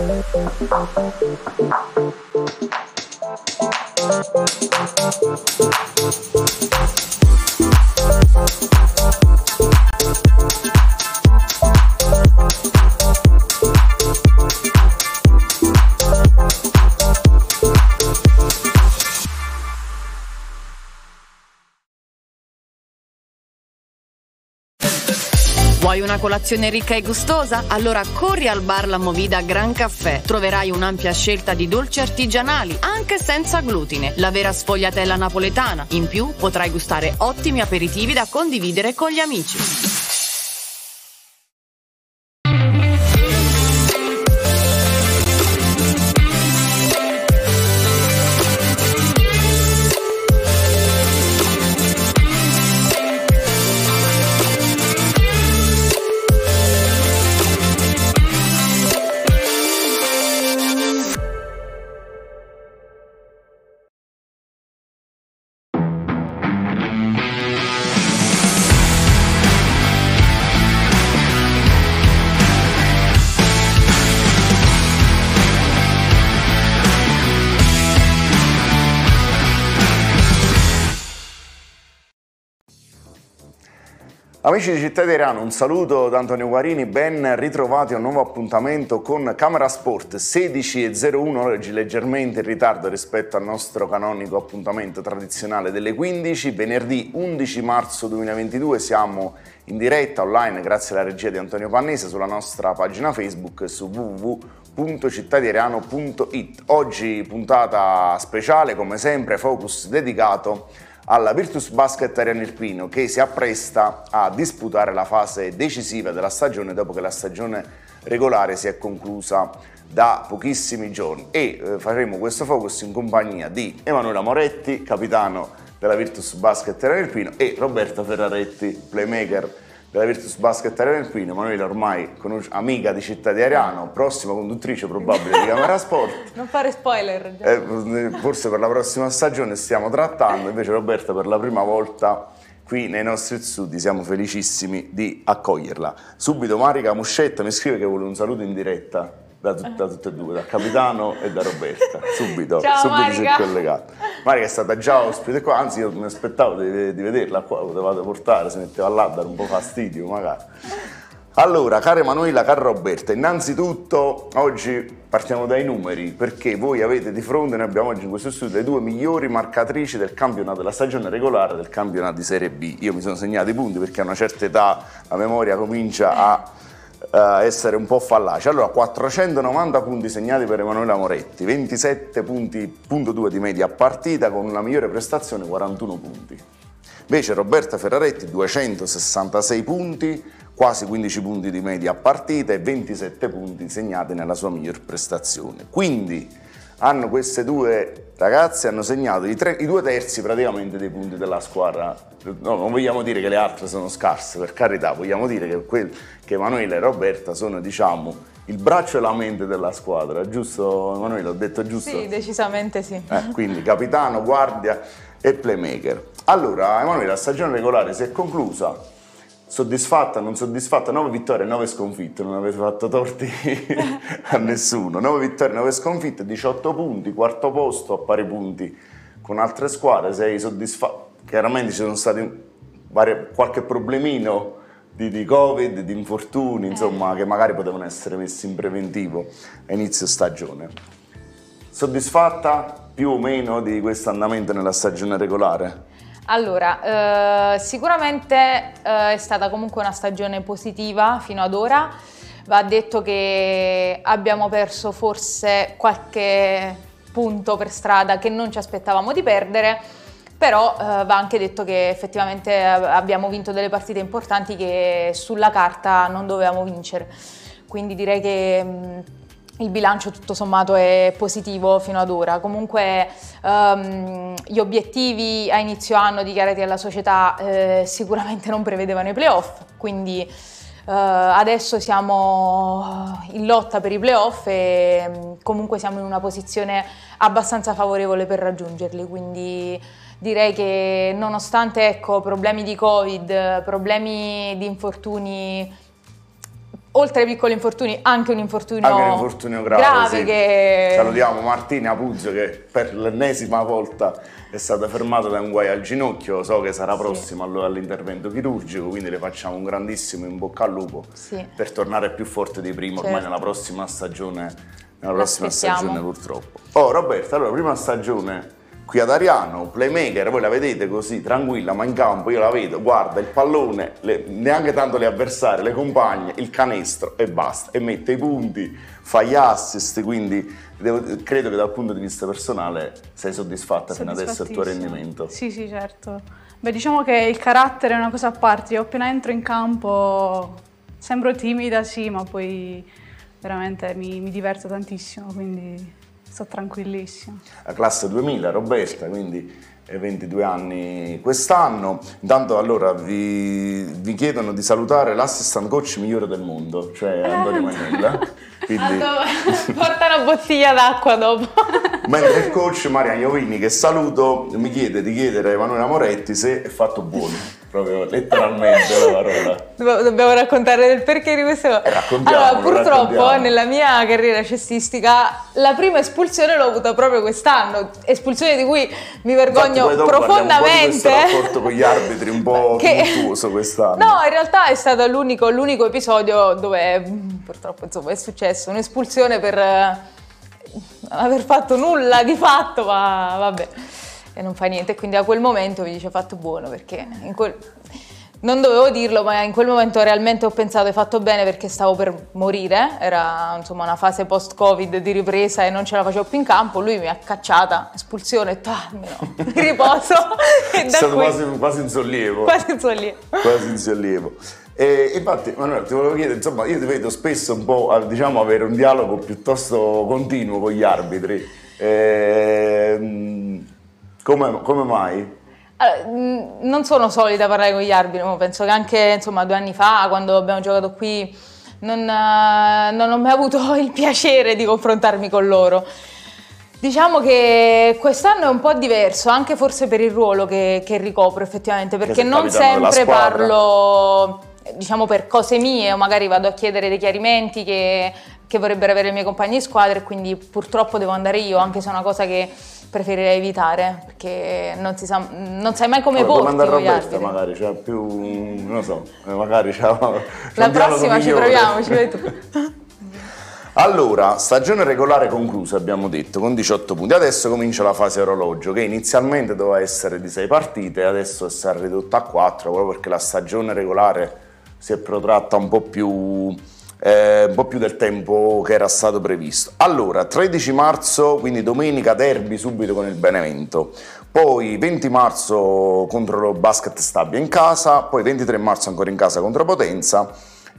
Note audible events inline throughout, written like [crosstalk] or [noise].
Thank you. Una colazione ricca e gustosa? Allora corri al bar La Movida Gran Caffè. Troverai un'ampia scelta di dolci artigianali, anche senza glutine. La vera sfogliatella napoletana. In più potrai gustare ottimi aperitivi da condividere con gli amici. Amici di Città Tirano, un saluto da Antonio Guarini, ben ritrovati a un nuovo appuntamento con Camera Sport 16.01, oggi leggermente in ritardo rispetto al nostro canonico appuntamento tradizionale delle 15, venerdì 11 marzo 2022 siamo in diretta online grazie alla regia di Antonio Pannese sulla nostra pagina Facebook su www.cittadiriano.it. Oggi puntata speciale come sempre, focus dedicato alla Virtus Basket Ariano Irpino che si appresta a disputare la fase decisiva della stagione dopo che la stagione regolare si è conclusa da pochissimi giorni. E eh, faremo questo focus in compagnia di Emanuela Moretti, capitano della Virtus Basket Ariano Irpino e Roberto Ferraretti, playmaker della Virtus Basket Arena Irpino, Emanuele ormai amica di Città di Ariano, prossima conduttrice probabile di Camera Sport. [laughs] non fare spoiler. Eh, forse per la prossima stagione stiamo trattando, invece Roberta per la prima volta qui nei nostri studi siamo felicissimi di accoglierla. Subito Marica Muscetta mi scrive che vuole un saluto in diretta da, da tutte e due, da Capitano e da Roberta. [laughs] Subito, Ciao, subito Marica. si è collegato. Marica è stata già ospite qua, anzi io mi aspettavo di, di vederla qua, potevate portare, si metteva là a dare un po' fastidio magari. Allora, cara Emanuela, cara Roberta, innanzitutto oggi partiamo dai numeri perché voi avete di fronte, noi abbiamo oggi in questo studio le due migliori marcatrici del campionato della stagione regolare del campionato di Serie B. Io mi sono segnato i punti perché a una certa età la memoria comincia a eh, essere un po' fallace. Allora, 490 punti segnati per Emanuela Moretti, 27 punti, punto 2 di media partita con una migliore prestazione 41 punti. Invece Roberta Ferraretti 266 punti, quasi 15 punti di media partita e 27 punti segnati nella sua miglior prestazione. Quindi hanno queste due ragazze hanno segnato i, tre- i due terzi praticamente dei punti della squadra. No, non vogliamo dire che le altre sono scarse, per carità, vogliamo dire che, quel- che Emanuele e Roberta sono, diciamo, il braccio e la mente della squadra, giusto Emanuele? Ho detto giusto? Sì, decisamente sì. Eh, quindi capitano, guardia e playmaker. Allora, Emanuele, la stagione regolare si è conclusa. Soddisfatta, non soddisfatta? 9 vittorie, 9 sconfitte, non avete fatto torti [laughs] a nessuno. 9 vittorie, 9 sconfitte, 18 punti, quarto posto a pari punti con altre squadre. Sei soddisfatto? Chiaramente ci sono stati varie- qualche problemino di, di Covid, di infortuni, insomma, che magari potevano essere messi in preventivo a inizio stagione. Soddisfatta più o meno di questo andamento nella stagione regolare? Allora, eh, sicuramente eh, è stata comunque una stagione positiva fino ad ora. Va detto che abbiamo perso forse qualche punto per strada che non ci aspettavamo di perdere, però eh, va anche detto che effettivamente abbiamo vinto delle partite importanti che sulla carta non dovevamo vincere. Quindi direi che mh, il bilancio tutto sommato è positivo fino ad ora. Comunque ehm, gli obiettivi a inizio anno dichiarati alla società eh, sicuramente non prevedevano i playoff, quindi eh, adesso siamo in lotta per i playoff e mm, comunque siamo in una posizione abbastanza favorevole per raggiungerli, quindi direi che nonostante ecco, problemi di Covid, problemi di infortuni oltre ai piccoli infortuni, anche un infortunio, anche un infortunio grave, grave sì. che... Salutiamo Martina Puzzo che per l'ennesima volta è stata fermata da un guaio al ginocchio, so che sarà prossima sì. all'intervento chirurgico, quindi le facciamo un grandissimo in bocca al lupo sì. per tornare più forte di prima, certo. ormai nella prossima stagione, nella prossima stagione purtroppo. Oh Roberta, allora prima stagione qui ad Ariano, playmaker, voi la vedete così tranquilla, ma in campo io la vedo, guarda il pallone, le, neanche tanto le avversarie, le compagne, il canestro e basta, e mette i punti, fa gli assist, quindi devo, credo che dal punto di vista personale sei soddisfatta fino adesso del tuo rendimento. Sì, sì, certo. Beh, diciamo che il carattere è una cosa a parte, io appena entro in campo sembro timida, sì, ma poi veramente mi, mi diverto tantissimo, quindi sto tranquillissima. La classe 2000, Roberta, quindi 22 anni quest'anno. Intanto allora vi, vi, chiedono di salutare l'assistant coach migliore del mondo, cioè Antonio Magnella. [laughs] Quindi... Porta una bottiglia d'acqua dopo. [laughs] Mentre il coach Marian Iovini, che saluto, mi chiede di chiedere a Emanuela Moretti se è fatto buono proprio letteralmente la parola. Dobbiamo raccontare del perché di questo. Eh, allora, purtroppo nella mia carriera cestistica la prima espulsione l'ho avuta proprio quest'anno, espulsione di cui mi vergogno Infatti, profondamente. Un rapporto con gli arbitri un po' [laughs] che... tumultuoso quest'anno. No, in realtà è stato l'unico, l'unico episodio dove purtroppo insomma, è successo un'espulsione per non aver fatto nulla di fatto, ma vabbè e non fa niente. Quindi a quel momento vi dice fatto buono perché quel... non dovevo dirlo, ma in quel momento realmente ho pensato hai fatto bene perché stavo per morire. Era insomma una fase post-Covid di ripresa e non ce la facevo più in campo. Lui mi ha cacciata, espulsione, [laughs] e almeno mi riposo. è stato qui... quasi, quasi, un sollievo. Quasi un sollievo. Quasi un sollievo. E infatti, Manuel, ti volevo chiedere, insomma, io ti vedo spesso un po', diciamo, avere un dialogo piuttosto continuo con gli arbitri. E, come, come mai? Allora, non sono solita parlare con gli arbitri, ma penso che anche insomma, due anni fa, quando abbiamo giocato qui, non, non ho mai avuto [laughs] il piacere di confrontarmi con loro. Diciamo che quest'anno è un po' diverso, anche forse per il ruolo che, che ricopro effettivamente, perché non sempre parlo diciamo per cose mie o magari vado a chiedere dei chiarimenti che, che vorrebbero avere i miei compagni di squadra e quindi purtroppo devo andare io, anche se è una cosa che preferirei evitare perché non, si sa, non sai mai come porti con gli arbitri. magari, cioè più, non lo so, magari [laughs] c'è, c'è La prossima ci proviamo, ci vedi tu. [laughs] Allora, stagione regolare conclusa, abbiamo detto, con 18 punti. Adesso comincia la fase orologio, che inizialmente doveva essere di 6 partite, adesso si è ridotta a 4, proprio perché la stagione regolare si è protratta un po' più eh, un po' più del tempo che era stato previsto. Allora, 13 marzo, quindi domenica derby subito con il Benevento, poi 20 marzo contro lo Basket Stabia in casa, poi 23 marzo ancora in casa contro Potenza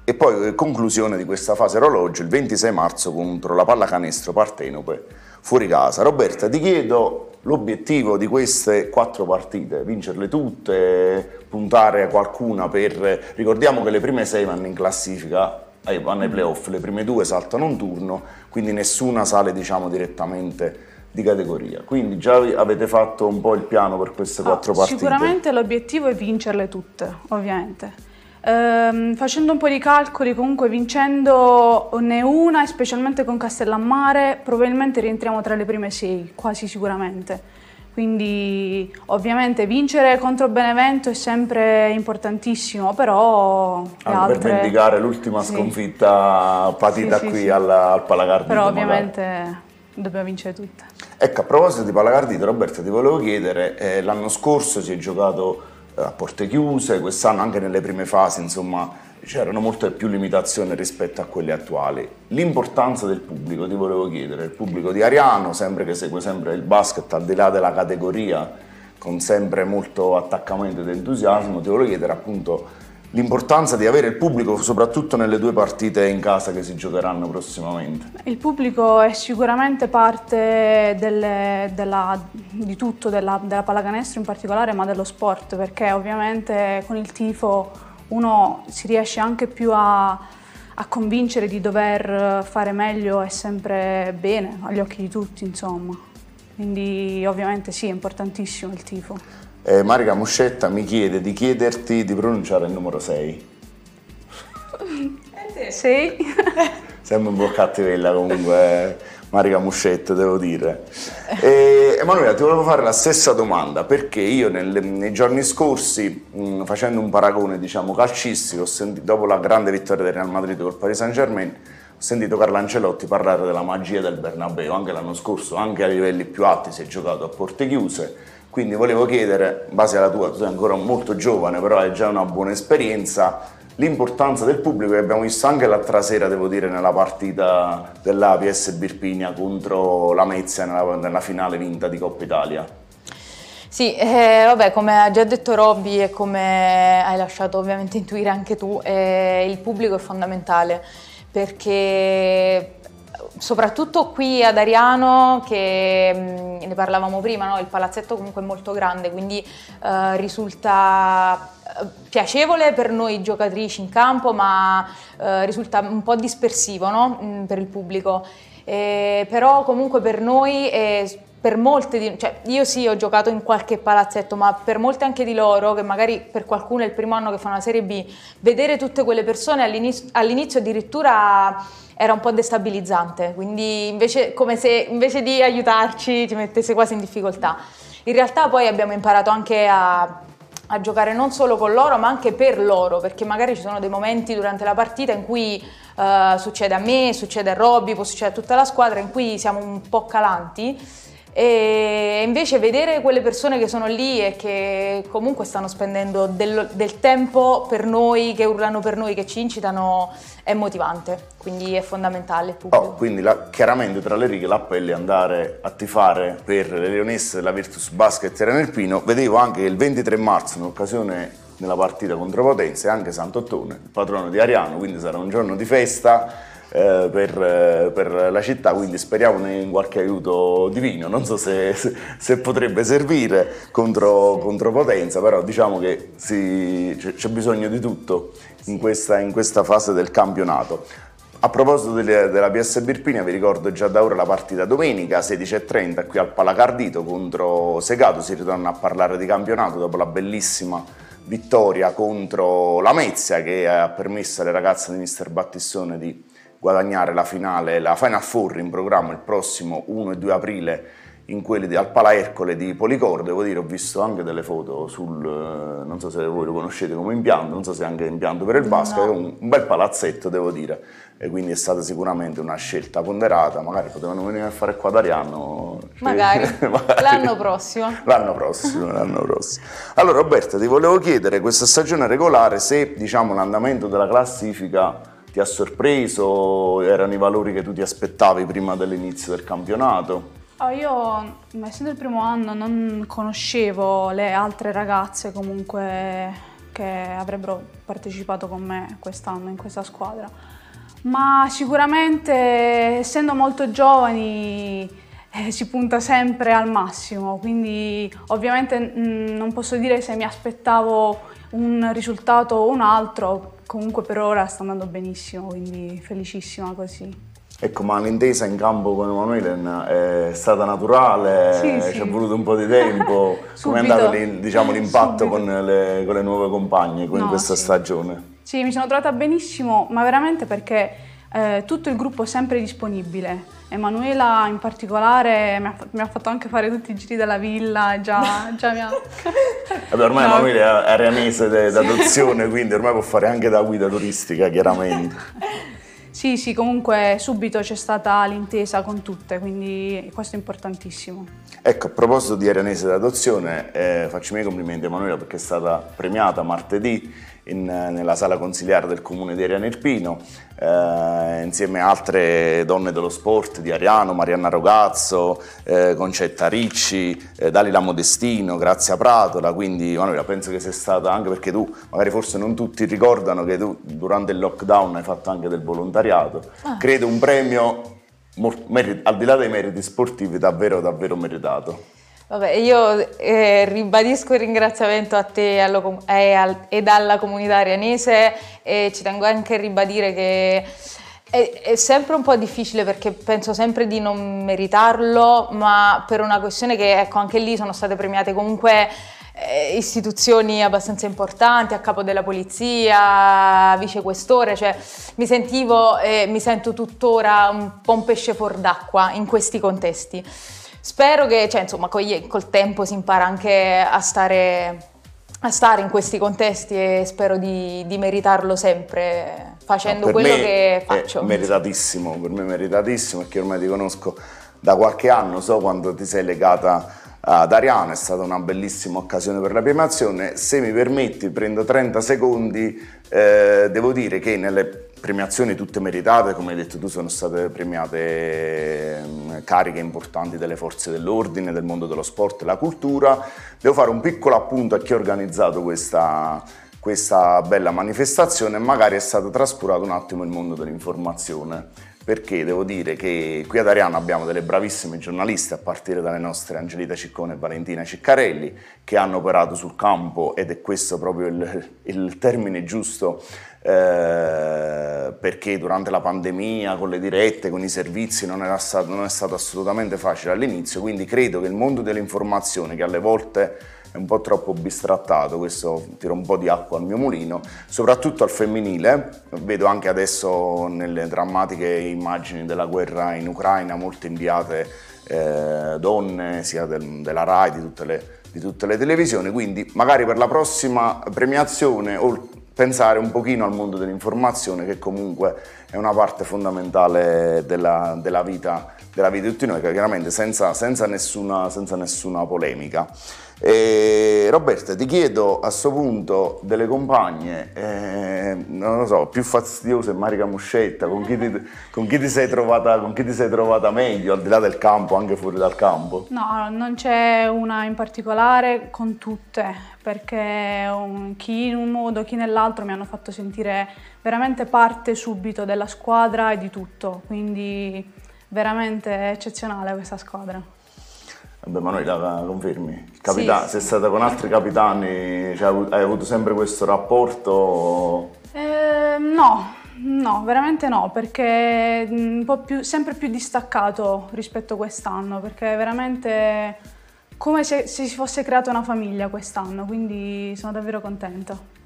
e poi eh, conclusione di questa fase orologio il 26 marzo contro la pallacanestro Partenope fuori casa. Roberta, ti chiedo l'obiettivo di queste quattro partite, vincerle tutte, puntare a qualcuna per... Ricordiamo che le prime sei vanno in classifica vanno ai playoff, le prime due saltano un turno, quindi nessuna sale diciamo direttamente di categoria. Quindi già avete fatto un po' il piano per queste quattro partite? Sicuramente l'obiettivo è vincerle tutte, ovviamente. Ehm, facendo un po' di calcoli, comunque vincendone una, specialmente con Castellammare, probabilmente rientriamo tra le prime sei, quasi sicuramente. Quindi ovviamente vincere contro Benevento è sempre importantissimo, però... Anche altre... per vendicare l'ultima sì. sconfitta patita sì, sì, qui al, al Palagardito. Però ovviamente magari. dobbiamo vincere tutte. Ecco, a proposito di Palagardito, Roberto, ti volevo chiedere, eh, l'anno scorso si è giocato eh, a porte chiuse, quest'anno anche nelle prime fasi, insomma c'erano molte più limitazioni rispetto a quelle attuali. L'importanza del pubblico, ti volevo chiedere, il pubblico di Ariano, sempre che segue sempre il basket al di là della categoria, con sempre molto attaccamento ed entusiasmo, ti volevo chiedere appunto l'importanza di avere il pubblico soprattutto nelle due partite in casa che si giocheranno prossimamente. Il pubblico è sicuramente parte delle, della, di tutto, della, della pallacanestro in particolare, ma dello sport, perché ovviamente con il tifo uno si riesce anche più a, a convincere di dover fare meglio e sempre bene agli occhi di tutti, insomma. Quindi ovviamente sì, è importantissimo il tifo. Eh, Marica Muscetta mi chiede di chiederti di pronunciare il numero 6. [laughs] Sì. sì. Sembra un po' cattivella comunque Marica Muscetta, devo dire. E, Emanuela, ti volevo fare la stessa domanda, perché io nel, nei giorni scorsi, mh, facendo un paragone diciamo, calcistico, sentito, dopo la grande vittoria del Real Madrid col Paris Saint Germain, ho sentito Carlo Ancelotti parlare della magia del Bernabeu, anche l'anno scorso, anche a livelli più alti si è giocato a porte chiuse, quindi volevo chiedere, in base alla tua, tu sei ancora molto giovane, però hai già una buona esperienza, l'importanza del pubblico che abbiamo visto anche l'altra sera, devo dire, nella partita della PS Birpinia contro la Mezia nella, nella finale vinta di Coppa Italia. Sì, eh, vabbè, come ha già detto Robby e come hai lasciato ovviamente intuire anche tu, eh, il pubblico è fondamentale perché soprattutto qui ad Ariano, che mh, ne parlavamo prima, no? il palazzetto comunque è molto grande, quindi eh, risulta eh, piacevole per noi giocatrici in campo, ma eh, risulta un po' dispersivo no? mm, per il pubblico. Eh, però comunque per noi è per molte di, cioè io sì ho giocato in qualche palazzetto, ma per molte anche di loro, che magari per qualcuno è il primo anno che fa una Serie B, vedere tutte quelle persone all'inizio, all'inizio addirittura era un po' destabilizzante, quindi invece, come se invece di aiutarci ci mettesse quasi in difficoltà. In realtà poi abbiamo imparato anche a a giocare non solo con loro ma anche per loro, perché magari ci sono dei momenti durante la partita in cui uh, succede a me, succede a Robby, può succedere a tutta la squadra, in cui siamo un po' calanti e invece vedere quelle persone che sono lì e che comunque stanno spendendo del, del, tempo per noi, che urlano per noi, che ci incitano, è motivante, quindi è fondamentale. Oh, quindi la, chiaramente tra le righe l'appello è andare a tifare per le leonesse della Virtus Basket Pino. Vedevo anche che il 23 marzo, in occasione della partita contro Potenza, è anche Sant'Ottone, il patrono di Ariano, quindi sarà un giorno di festa eh, per, eh, per, la città, quindi speriamo in qualche aiuto divino. Non so se, se potrebbe servire contro, contro, Potenza, però diciamo che si, c'è bisogno di tutto in questa, in questa fase del campionato. A proposito delle, della PS Birpinia, vi ricordo già da ora la partita domenica 16.30 qui al Palacardito contro Segato, si ritorna a parlare di campionato dopo la bellissima vittoria contro la Mezia che ha permesso alle ragazze di Mister Battistone di guadagnare la finale, la Final Four in programma il prossimo 1 e 2 aprile in quelli di, al Pala Ercole di Policor, devo dire ho visto anche delle foto sul, eh, non so se voi lo conoscete come impianto, non so se è anche impianto per il basket, no. è un, un, bel palazzetto devo dire e quindi è stata sicuramente una scelta ponderata, magari potevano venire a fare qua ad Ariano. Magari, [laughs] magari. l'anno prossimo. L'anno prossimo, l'anno prossimo. Allora Roberta ti volevo chiedere questa stagione regolare se diciamo l'andamento della classifica ti ha sorpreso? Erano i valori che tu ti aspettavi prima dell'inizio del campionato? Oh, io, essendo il primo anno, non conoscevo le altre ragazze comunque che avrebbero partecipato con me quest'anno in questa squadra. Ma sicuramente, essendo molto giovani, eh, si punta sempre al massimo, quindi ovviamente mh, mm, non posso dire se mi aspettavo un risultato o un altro, comunque per ora sta andando benissimo, quindi felicissima così. Ecco, ma l'intesa in campo con Emanuele è stata naturale, sì, ci è voluto un po' di tempo. [laughs] Come è andato diciamo, l'impatto con le, con le, nuove compagne no, in questa sì. stagione? Sì, mi sono trovata benissimo, ma veramente perché eh, tutto il gruppo è sempre disponibile. Emanuela in particolare mi ha, mi ha, fatto anche fare tutti i giri della villa, già, [laughs] già mi ha... Vabbè, ormai no. Emanuele è arenese d'adozione, [laughs] quindi ormai può fare anche da guida turistica, chiaramente. Sì, sì, comunque subito c'è stata l'intesa con tutte, quindi questo è importantissimo. Ecco, a proposito di Arenese d'adozione, eh, faccio i miei complimenti a Emanuela perché è stata premiata martedì in, nella sala consiliare del comune di Ariano Irpino, eh, insieme a altre donne dello sport di Ariano, Marianna Rogazzo, eh, Concetta Ricci, eh, Dalila Modestino, Grazia Pratola, quindi Manuela penso che sia stata anche perché tu, magari forse non tutti ricordano che tu durante il lockdown hai fatto anche del volontariato, ah. credo un premio al di là dei meriti sportivi davvero davvero meritato. Vabbè, io eh, ribadisco il ringraziamento a te allo, eh, al, ed alla comunità arianese e ci tengo anche a ribadire che è, è, sempre un po' difficile perché penso sempre di non meritarlo, ma per una questione che ecco anche lì sono state premiate comunque eh, istituzioni abbastanza importanti, a capo della polizia, vicequestore, cioè mi sentivo e mi sento tuttora un po' un pesce fuor d'acqua in questi contesti. Spero che, cioè, insomma, col, col tempo si impara anche a stare, a stare in questi contesti e spero di, di meritarlo sempre facendo no, quello che faccio. È meritatissimo, per me è meritatissimo perché ormai ti conosco da qualche anno, so quando ti sei legata ad Ariano, è stata una bellissima occasione per la premiazione. Se mi permetti, prendo 30 secondi, eh, devo dire che nelle premiazioni tutte meritate, come hai detto tu, sono state premiate mm, cariche importanti delle forze dell'ordine, del mondo dello sport e della cultura. Devo fare un piccolo appunto a chi ha organizzato questa, questa bella manifestazione magari è stato trascurato un attimo il mondo dell'informazione perché devo dire che qui ad Ariano abbiamo delle bravissime giornaliste a partire dalle nostre Angelita Ciccone e Valentina Ciccarelli che hanno operato sul campo ed è questo proprio il, il termine giusto eh, perché durante la pandemia con le dirette, con i servizi non, stato, non è stato assolutamente facile all'inizio, quindi credo che il mondo dell'informazione che alle volte è un po' troppo bistrattato, questo tira un po' di acqua al mio mulino, soprattutto al femminile, vedo anche adesso nelle drammatiche immagini della guerra in Ucraina molte inviate eh, donne, sia del, della RAI, di tutte, le, di tutte le televisioni, quindi magari per la prossima premiazione pensare un pochino al mondo dell'informazione che comunque è una parte fondamentale della, della, vita, della vita, di tutti noi, chiaramente senza, senza, nessuna, senza nessuna polemica. E Roberta, ti chiedo a questo punto delle compagne, eh, non lo so, più fastidiose Marica Muscetta, con chi, ti, con, chi trovata, con chi, ti, sei trovata, meglio, al di là del campo, anche fuori dal campo? No, non c'è una in particolare, con tutte, perché un, chi in un modo, chi nell'altro mi hanno fatto sentire veramente parte subito della squadra e di tutto, quindi veramente eccezionale questa squadra. Vabbè, ma noi la confermi? Capita- sì, sei stata con altri capitani, cioè, hai avuto sempre questo rapporto? Eh, no, no, veramente no, perché un po' più, sempre più distaccato rispetto a quest'anno, perché veramente come se, se si fosse creata una famiglia quest'anno, quindi sono davvero contenta.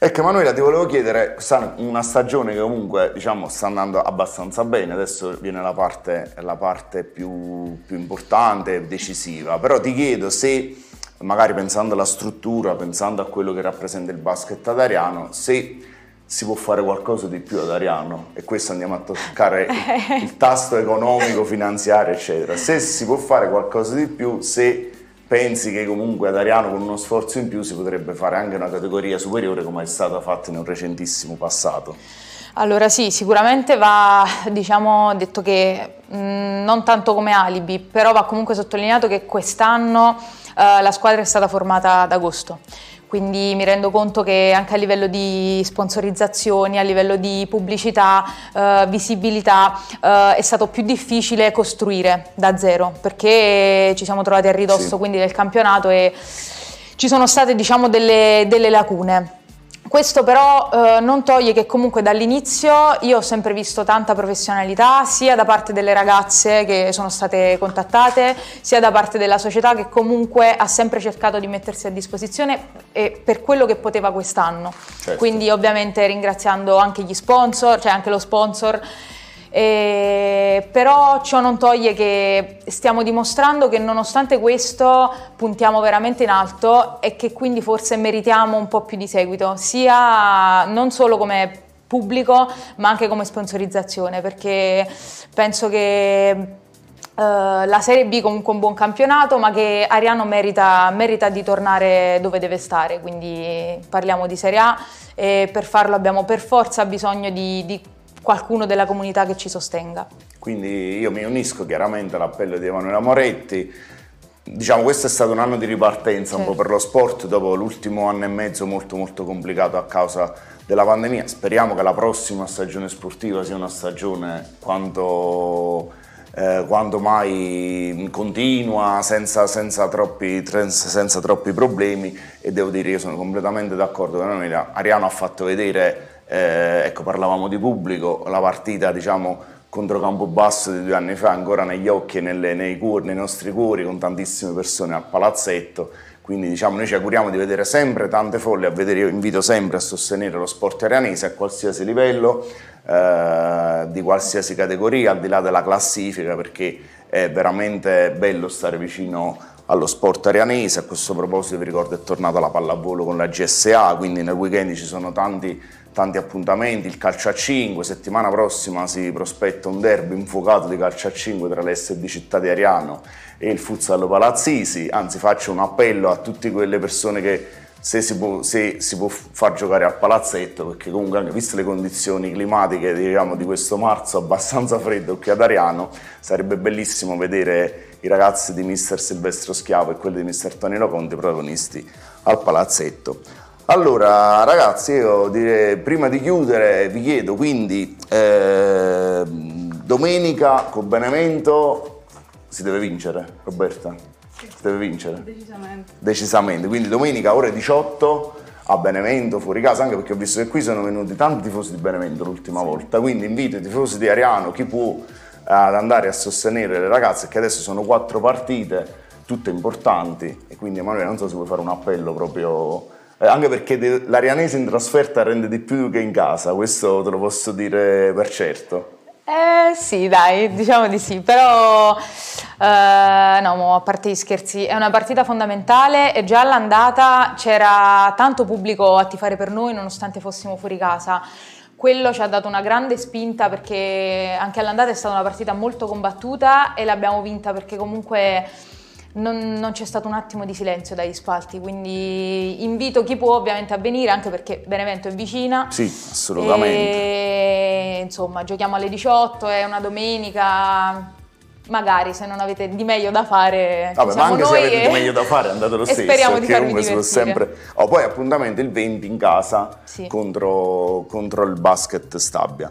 Ecco Emanuela ti volevo chiedere, una stagione che comunque diciamo, sta andando abbastanza bene, adesso viene la parte, la parte più, più, importante decisiva, però ti chiedo se magari pensando alla struttura, pensando a quello che rappresenta il basket ad Ariano, se si può fare qualcosa di più ad Ariano. E questo andiamo a toccare il, [laughs] il tasto economico, finanziario eccetera, se si può fare qualcosa di più, se pensi che comunque ad Ariano con uno sforzo in più si potrebbe fare anche una categoria superiore come è stata fatta in un recentissimo passato? Allora sì, sicuramente va diciamo, detto che mh, non tanto come alibi, però va comunque sottolineato che quest'anno eh, la squadra è stata formata ad agosto quindi mi rendo conto che anche a livello di sponsorizzazioni, a livello di pubblicità, eh, visibilità, eh, è stato più difficile costruire da zero perché ci siamo trovati a ridosso sì. quindi del campionato e ci sono state diciamo delle, delle lacune. Questo però eh, non toglie che comunque dall'inizio io ho sempre visto tanta professionalità sia da parte delle ragazze che sono state contattate sia da parte della società che comunque ha sempre cercato di mettersi a disposizione per quello che poteva quest'anno. Certo. Quindi ovviamente ringraziando anche gli sponsor, cioè anche lo sponsor eh, però ciò non toglie che stiamo dimostrando che nonostante questo puntiamo veramente in alto e che quindi forse meritiamo un po' più di seguito, sia non solo come pubblico ma anche come sponsorizzazione perché penso che Uh, la Serie B comunque un buon campionato, ma che Ariano merita, merita, di tornare dove deve stare, quindi parliamo di Serie A e per farlo abbiamo per forza bisogno di, di qualcuno della comunità che ci sostenga. Quindi io mi unisco chiaramente all'appello di Emanuela Moretti. Diciamo questo è stato un anno di ripartenza certo. un po' certo. per lo sport dopo l'ultimo anno e mezzo molto molto complicato a causa della pandemia. Speriamo che la prossima stagione sportiva sia una stagione quanto, eh, quanto mai continua, senza, senza, troppi, senza, troppi, problemi e devo dire che io sono completamente d'accordo con Emanuela. Ariano ha fatto vedere eh, ecco, parlavamo di pubblico, la partita diciamo, contro Campobasso di due anni fa ancora negli occhi e nelle, nei, cuori, nei nostri cuori con tantissime persone al palazzetto quindi diciamo noi ci auguriamo di vedere sempre tante folle a vedere, io invito sempre a sostenere lo sport arianese a qualsiasi livello, eh, di qualsiasi categoria, al di là della classifica, perché è veramente bello stare vicino allo sport arianese. A questo proposito vi ricordo è tornata la pallavolo con la GSA, quindi nel weekend ci sono tanti, tanti appuntamenti, il calcio a 5, settimana prossima si prospetta un derby infuocato di calcio a 5 tra l'SD Città di Ariano e il Futsal Palazzisi, anzi faccio un appello a tutte quelle persone che se si, può, se si può far giocare al palazzetto, perché comunque anche viste le condizioni climatiche diciamo, di questo marzo abbastanza freddo qui ad Ariano, sarebbe bellissimo vedere i ragazzi di mister Silvestro Schiavo e quelli di mister Tonino Conte protagonisti al palazzetto. Allora ragazzi, io direi, prima di chiudere vi chiedo quindi eh, domenica con Benevento si deve vincere, Roberta? Si deve vincere? Decisamente. Decisamente, quindi domenica ore 18 a Benevento, fuori casa, anche perché ho visto che qui sono venuti tanti tifosi di Benevento l'ultima volta, quindi invito i tifosi di Ariano, chi può, ad andare a sostenere le ragazze, che adesso sono quattro partite, tutte importanti, e quindi Emanuele non so se vuoi fare un appello proprio... Eh, anche perché l'Arianese in trasferta rende di più che in casa, questo te lo posso dire per certo. Eh sì, dai, diciamo di sì, però eh, no, a parte gli scherzi, è una partita fondamentale e già all'andata c'era tanto pubblico a tifare per noi nonostante fossimo fuori casa. Quello ci ha dato una grande spinta perché anche all'andata è stata una partita molto combattuta e l'abbiamo vinta perché comunque non, non, c'è stato un attimo di silenzio dagli spalti, quindi invito chi può ovviamente a venire, anche perché Benevento è vicina. Sì, assolutamente. E, insomma, giochiamo alle 18, è una domenica, magari se non avete di meglio da fare Vabbè, ma anche se avete e... di meglio da fare andate lo [laughs] stesso speriamo di farvi sempre oh, poi appuntamento il 20 in casa sì. contro, contro il basket Stabia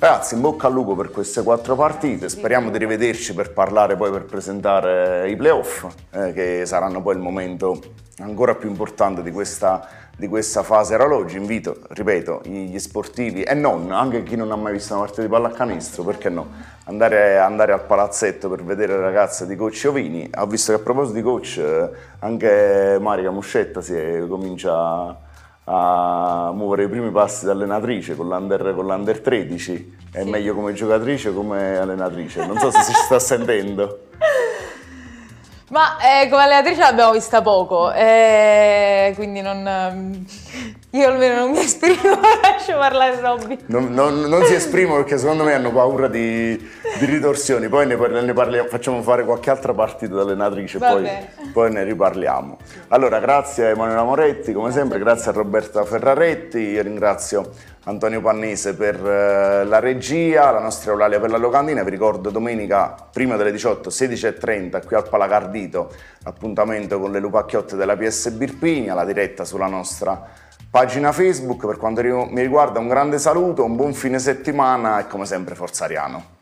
Ragazzi, in bocca al lupo per queste quattro partite, speriamo di rivederci per parlare poi per presentare i playoff, eh, che saranno poi il momento ancora più importante di questa, di questa fase orologi. Invito, ripeto, gli sportivi e non, anche chi non ha mai visto una partita di pallacanestro, perché no, andare, andare al palazzetto per vedere le ragazze di coach Ovini. Ho visto che a proposito di coach, eh, anche Marica Muscetta si è, comincia a muovere i primi passi da allenatrice con l'under, con l'under 13, è sì. meglio come giocatrice o come allenatrice, non so se si sta sentendo. Ma eh, come allenatrice l'abbiamo vista poco, eh, quindi non, io almeno non mi esprimo, [laughs] lascio parlare Robby. Non, non, non, si esprimono perché secondo me hanno paura di, di ritorsioni, poi ne, ne parliamo, facciamo fare qualche altra partita da allenatrice, poi, poi, ne riparliamo. Allora, grazie a Emanuela Moretti, come sempre, grazie a Roberta Ferraretti, io ringrazio Antonio Pannese per eh, la regia, la nostra Eulalia per la locandina. Vi ricordo domenica prima delle 18, 16.30 qui al Palacardito, appuntamento con le lupacchiotte della PS Birpini, alla diretta sulla nostra pagina Facebook. Per quanto mi riguarda un grande saluto, un buon fine settimana e come sempre Forza Ariano.